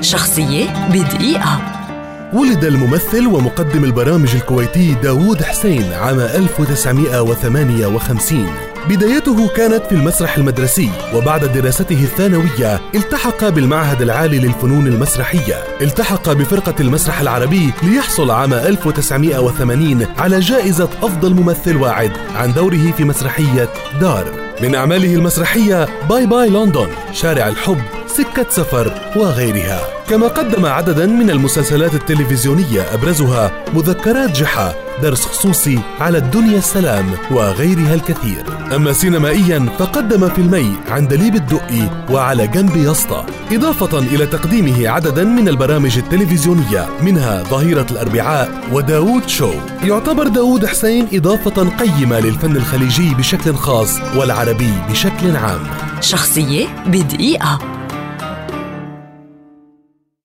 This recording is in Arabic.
شخصية بدقيقة. ولد الممثل ومقدم البرامج الكويتي داوود حسين عام 1958 بدايته كانت في المسرح المدرسي وبعد دراسته الثانوية التحق بالمعهد العالي للفنون المسرحية. التحق بفرقة المسرح العربي ليحصل عام 1980 على جائزة أفضل ممثل واعد عن دوره في مسرحية دار. من أعماله المسرحية باي باي لندن شارع الحب سكة سفر وغيرها. كما قدم عددا من المسلسلات التلفزيونية أبرزها مذكرات جحا درس خصوصي على الدنيا السلام وغيرها الكثير. أما سينمائيا فقدم فيلمي عندليب الدقي وعلى جنب يسطا إضافة إلى تقديمه عددا من البرامج التلفزيونية منها ظهيرة الأربعاء وداود شو. يعتبر داود حسين إضافة قيمة للفن الخليجي بشكل خاص والعربي بشكل عام. شخصية بدقيقة.